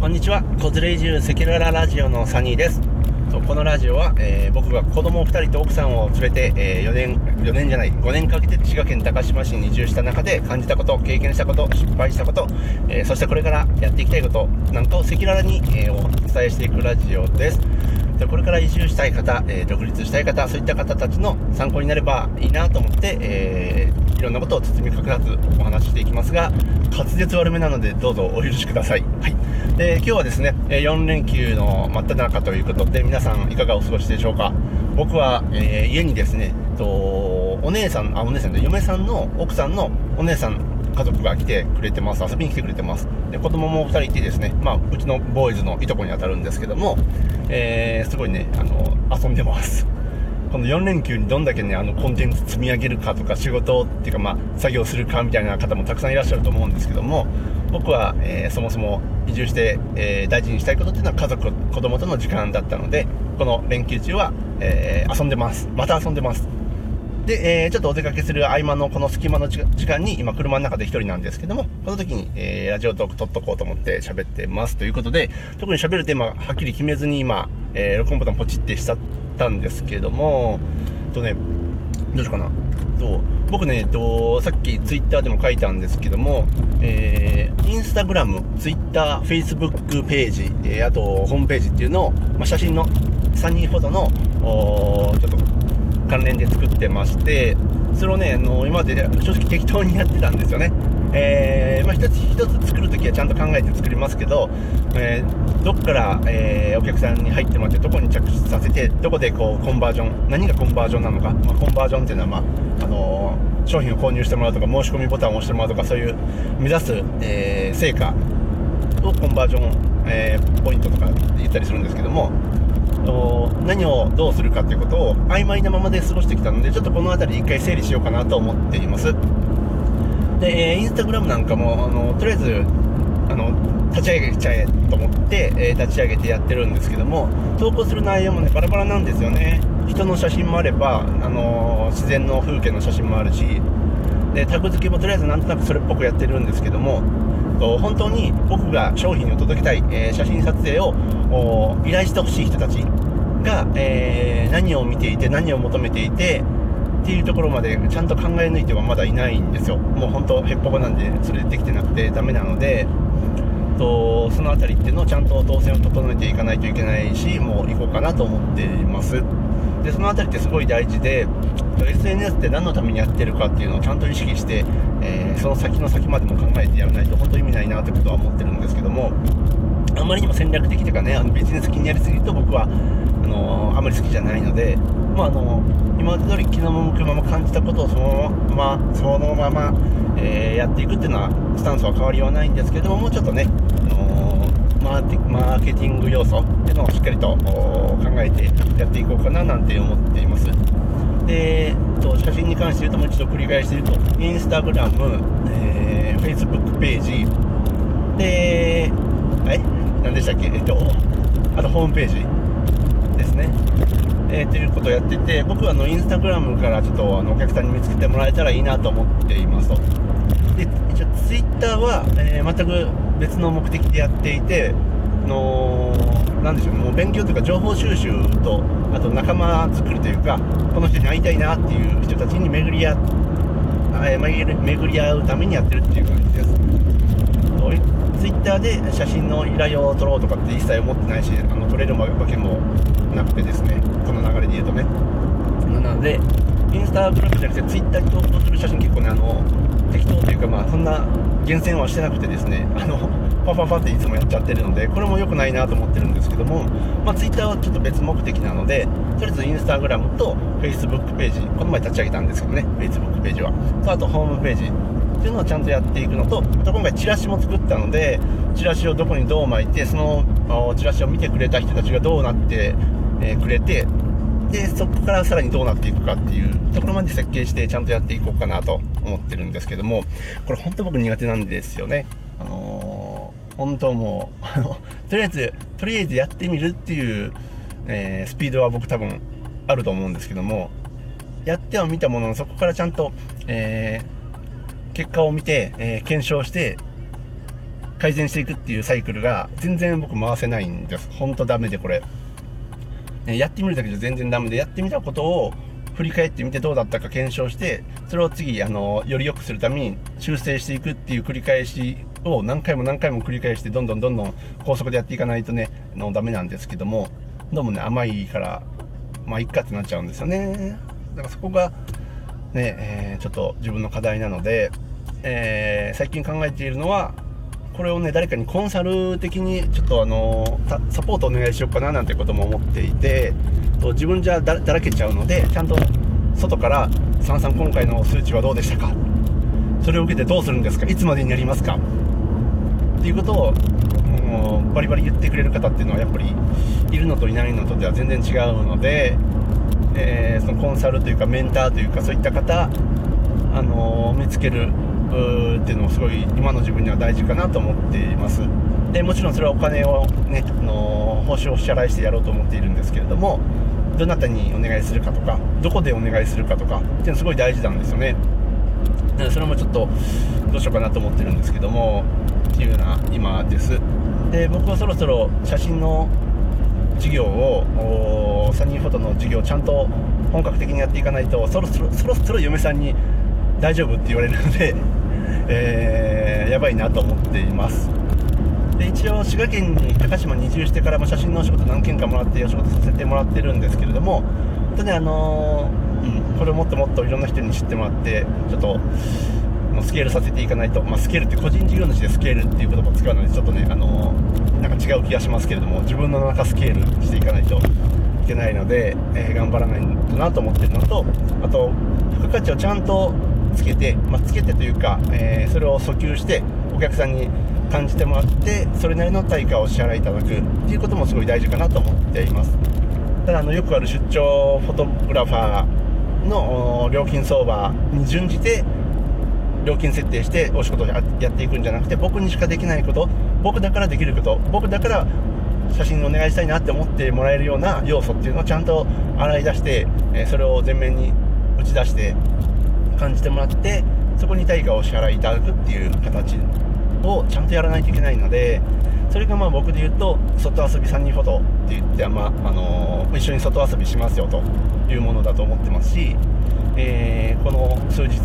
こんにちは。コズレイジューセキュララジオのサニーです。このラジオは、えー、僕が子供2人と奥さんを連れて、えー、4年、4年じゃない、5年かけて滋賀県高島市に移住した中で感じたこと、経験したこと、失敗したこと、えー、そしてこれからやっていきたいことなんかを赤裸々に、えお伝えしていくラジオです。でこれから移住したい方、え独立したい方、そういった方たちの参考になればいいなと思って、えいろんなことを包み隠さずお話ししていきますが、滑舌悪めなのでどうぞお許しください。はい。で、今日はですね、4連休の真っ只中ということで、皆さんいかがお過ごしでしょうか？僕は、えー、家にですね、とお姉さん、あ、お姉さんで、嫁さんの奥さんのお姉さん、家族が来てくれてます。遊びに来てくれてます。で、子供も2人いてですね、まあ、うちのボーイズのいとこに当たるんですけども、えー、すごいね、あの、遊んでます。この4連休にどんだけね、あの、コンテンツ積み上げるかとか、仕事っていうか、まあ、作業するかみたいな方もたくさんいらっしゃると思うんですけども、僕は、えー、そもそも移住して、えー、大事にしたいことっていうのは家族、子供との時間だったので、この連休中は、えー、遊んでます。また遊んでます。で、えー、ちょっとお出かけする合間のこの隙間の時間に、今車の中で一人なんですけども、この時に、えー、ラジオトーク撮っとこうと思って喋ってますということで、特に喋るテーマはっきり決めずに今、えー、録音ボタンポチってしちゃったんですけども、とね、どうしようかな。と僕ね、えっと、さっきツイッターでも書いたんですけども、えー、インスタグラム、ツイッター、フェイスブックページ、えー、あとホームページっていうのを、まあ、写真の3人ほどの、ちょっと関連で作ってまして、それをね、あの今まで正直適当にやってたんですよね。えー、まあ、一つ一つ作るときはちゃんと考えて作りますけど、えー、どっから、えー、お客さんに入ってもらってどこに着地させてどこでこうコンバージョン何がコンバージョンなのか、まあ、コンバージョンっていうのは、まああの商品を購入してもらうとか申し込みボタンを押してもらうとかそういう目指す、え成果をコンバージョン、えポイントとか言ったりするんですけども何をどうするかということを曖昧なままで過ごしてきたのでちょっとこの辺り一回整理しようかなと思っています。で、えインスタグラムなんかも、あの、とりあえず、あの、立ち上げちゃえと思って、えー、立ち上げてやってるんですけども、投稿する内容もね、バラバラなんですよね。人の写真もあれば、あのー、自然の風景の写真もあるし、で、タグ付けもとりあえずなんとなくそれっぽくやってるんですけども、と本当に僕が商品を届けたい、えー、写真撮影を依頼してほしい人たちが、えー、何を見ていて何を求めていてっていうところまでちゃんと考え抜いてはまだいないんですよ。もう本当へっぽこなんでそれできてなくてダメなのでとその辺りっていうのをちゃんと動線を整えていかないといけないしもう行こうかなと思っています。でその辺りってすごい大事で SNS って何のためにやってるかっていうのをちゃんと意識して、えー、その先の先までも考えてやらないと本当意味ないなってことは思ってるんですけどもあまりにも戦略的というかねあのビジネス気にやりすぎると僕はあのー、あまり好きじゃないのでまあ、あの今まで通り気の向くまま感じたことをそのままそのまま、えー、やっていくっていうのはスタンスは変わりはないんですけどももうちょっとね、あの、マーケティング要素っていうのをしっかりと考えてやっていこうかななんて思っています。でと写真に関して言うともう一度繰り返して言うとインスタグラム、えー、フェイスブックページではい何でしたっけ？えっとあとホームページですね。えー、ということをやってて僕はあのインスタグラムからちょっとあのお客さんに見つけてもらえたらいいなと思っていますと。で一応ツイッターは、えー、全く別の目的でやっていてのなんでしょうもう勉強というか情報収集とあと仲間作りというかこの人に会いたいなっていう人たちに巡り合え巡り合うためにやってるっていう感じです。ツイッターで写真の依頼を撮ろうとかって一切思ってないしあの撮れるわけもなくてですねこの流れで言うとね。なのでインスタグラムじゃなくてツイッターに投稿する写真結構ねあの適当というかまあそんな厳選はしてなくてですねあのパパパっていつもやっちゃってるのでこれも良くないなと思ってるんですけどもまあツイッターはちょっと別目的なのでとりあえずインスタグラムとフェイスブックページこの前立ち上げたんですけどねフェイスブックページはとあとホームページっていうのをちゃんとやっていくのと、あと今回チラシも作ったので、チラシをどこにどう巻いて、そのチラシを見てくれた人たちがどうなって、くれて、で、そこからさらにどうなっていくかっていうところまで設計してちゃんとやっていこうかなと思ってるんですけども、これ本当僕苦手なんですよね。あのー、本当もう、とりあえず、とりあえずやってみるっていう、えー、スピードは僕多分あると思うんですけども、やってはみたものの、そこからちゃんと、えー、結果を見て、えー、検証して、改善していくっていうサイクルが全然僕回せないんです。ほんとダメでこれ。やってみるだけじゃ全然ダメで、やってみたことを振り返ってみてどうだったか検証して、それを次、あの、より良くするために修正していくっていう繰り返しを何回も何回も繰り返して、どんどんどんどん高速でやっていかないとね、のダメなんですけども、どうもね、甘いから、まあ、いっかってなっちゃうんですよね。だからそこが、ね、えー、ちょっと自分の課題なので、えー、最近考えているのは、これをね、誰かにコンサル的にちょっとあの、サポートお願いしようかななんてことも思っていて、自分じゃだらけちゃうので、ちゃんと外から、さんさん今回の数値はどうでしたか？それを受けてどうするんですか？いつまでになりますか？っていうことを、もうバリバリ言ってくれる方っていうのはやっぱりいるのといないのとでは全然違うので、えー、そのコンサルというかメンターというかそういった方、あのー、見つけるっていうのもすごい今の自分には大事かなと思っています。でもちろんそれはお金をね、あのー、報酬を支払いしてやろうと思っているんですけれどもどなたにお願いするかとかどこでお願いするかとかっていうのすごい大事なんですよね。それもちょっとどうしようかなと思ってるんですけどもっていうような今です。で僕はそろそろ写真の事業をサニーフォトの事業をちゃんと本格的にやっていかないとそろそろそろそろ嫁さんに大丈夫って言われるので、えー、やばいなと思っています。で一応滋賀県に高島に移住してからも写真のお仕事何件かもらってお仕事させてもらってるんですけれども本当にあのー、うん、これをもっともっといろんな人に知ってもらってちょっとスケールさせていかないと、まあ、スケールって個人事業主でスケールっていう言葉を使うのでちょっとね、あの、なんか違う気がしますけれども自分の中スケールしていかないといけないので、えー、頑張らないとなと思ってるのとあと付加価値をちゃんとつけて、まあ、つけてというか、えー、それを訴求してお客さんに感じてもらってそれなりの対価をお支払いいただくっていうこともすごい大事かなと思っています。ただあのよくある出張フォトグラファーの料金相場に準じて料金設定してお仕事やっていくんじゃなくて僕にしかできないこと僕だからできること僕だから写真お願いしたいなって思ってもらえるような要素っていうのをちゃんと洗い出して、えそれを前面に打ち出して感じてもらってそこに対価をお支払いいただくっていう形をちゃんとやらないといけないのでそれがまあ僕で言うと外遊び3人フォトって言って、まああのー、一緒に外遊びしますよというものだと思ってますし、えー、この数日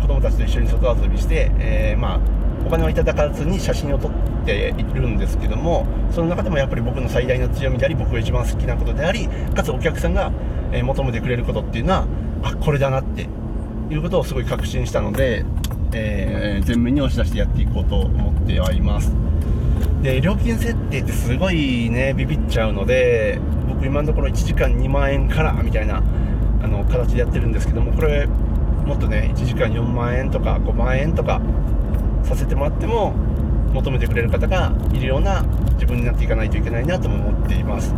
子供たちと一緒に外遊びして、えー、まあお金をいただかずに写真を撮っているんですけどもその中でもやっぱり僕の最大の強みであり僕が一番好きなことでありかつお客さんが求めてくれることっていうのはあこれだなっていうことをすごい確信したのでえー、前面に押し出してやっていこうと思ってはいます。で料金設定ってすごいねビビっちゃうので僕今のところ1時間2万円からみたいなあの形でやってるんですけどもこれもっとね1時間4万円とか5万円とかさせてもらっても求めてくれる方がいるような自分になっていかないといけないなとも思っています。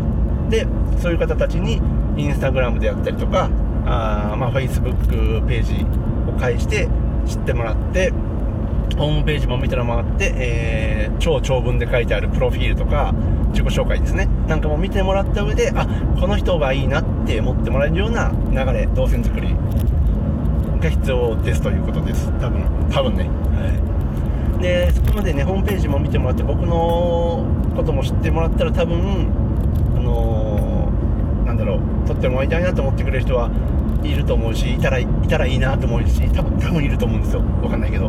でそういう方たちにインスタグラムであったりとかあまあ Facebook ページを介して知ってもらってホームページも見てもらって、えー、超長文で書いてあるプロフィールとか自己紹介ですね。なんかも見てもらった上であこの人がいいなって思ってもらえるような流れ動線作りが必要ですということです。多分。多分ね。はい。でそこまでねホームページも見てもらって僕のことも知ってもらったら多分あのー、なんだろう撮ってもらいたいなと思ってくれる人はいると思うしいたらいたらいいなと思うし多分多分いると思うんですよ。分かんないけど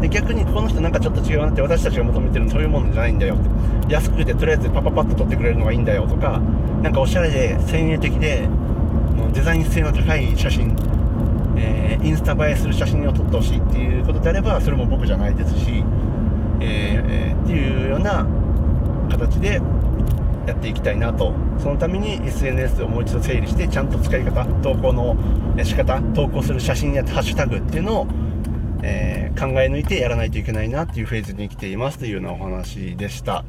で逆にこの人なんかちょっと違うなって私たちが求めてるのそういうものじゃないんだよって。安くてとりあえずパパパッと撮ってくれるのがいいんだよとかなんかおしゃれで先鋭的でデザイン性の高い写真、えー、インスタ映えする写真を撮ってほしいっていうことであればそれも僕じゃないですし、えー、っていうような形でやっていきたいなと。そのために SNS をもう一度整理してちゃんと使い方投稿の仕方投稿する写真やハッシュタグっていうのを、えー、考え抜いてやらないといけないなっていうフェーズに来ていますというようなお話でした。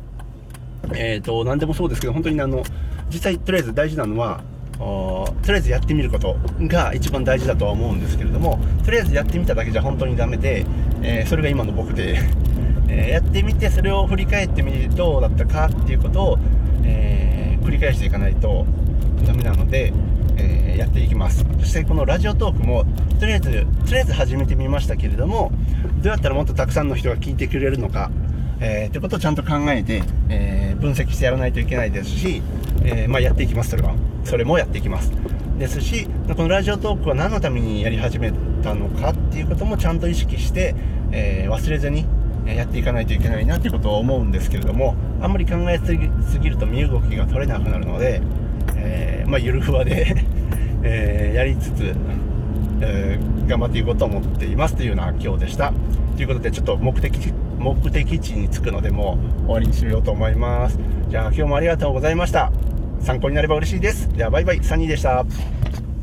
えっ、ー、と何でもそうですけど本当にあの実際とりあえず大事なのはとりあえずやってみることが一番大事だとは思うんですけれどもとりあえずやってみただけじゃ本当にダメで、えー、それが今の僕で えやってみてそれを振り返ってみてどうだったかっていうことをえー、繰り返していかないとダメなので、えー、やっていきますそしてこのラジオトークもとりあえずとりあえず始めてみましたけれどもどうやったらもっとたくさんの人が聞いてくれるのかえー、ということをちゃんと考えて、えー、分析してやらないといけないですし、え、まあ、やっていきます、それは。それもやっていきます。ですし、このラジオトークは何のためにやり始めたのかっていうこともちゃんと意識して、え忘れずにやっていかないといけないなっていうことを思うんですけれども、あんまり考えすぎると身動きが取れなくなるので、えまあ、ゆるふわで えやりつつ、え頑張っていこうと思っていますというような今日でした。ということで、ちょっと目的目的地に着くので、もう終わりにしようと思います。じゃあ、今日もありがとうございました。参考になれば嬉しいです。では、バイバイ、サニーでした。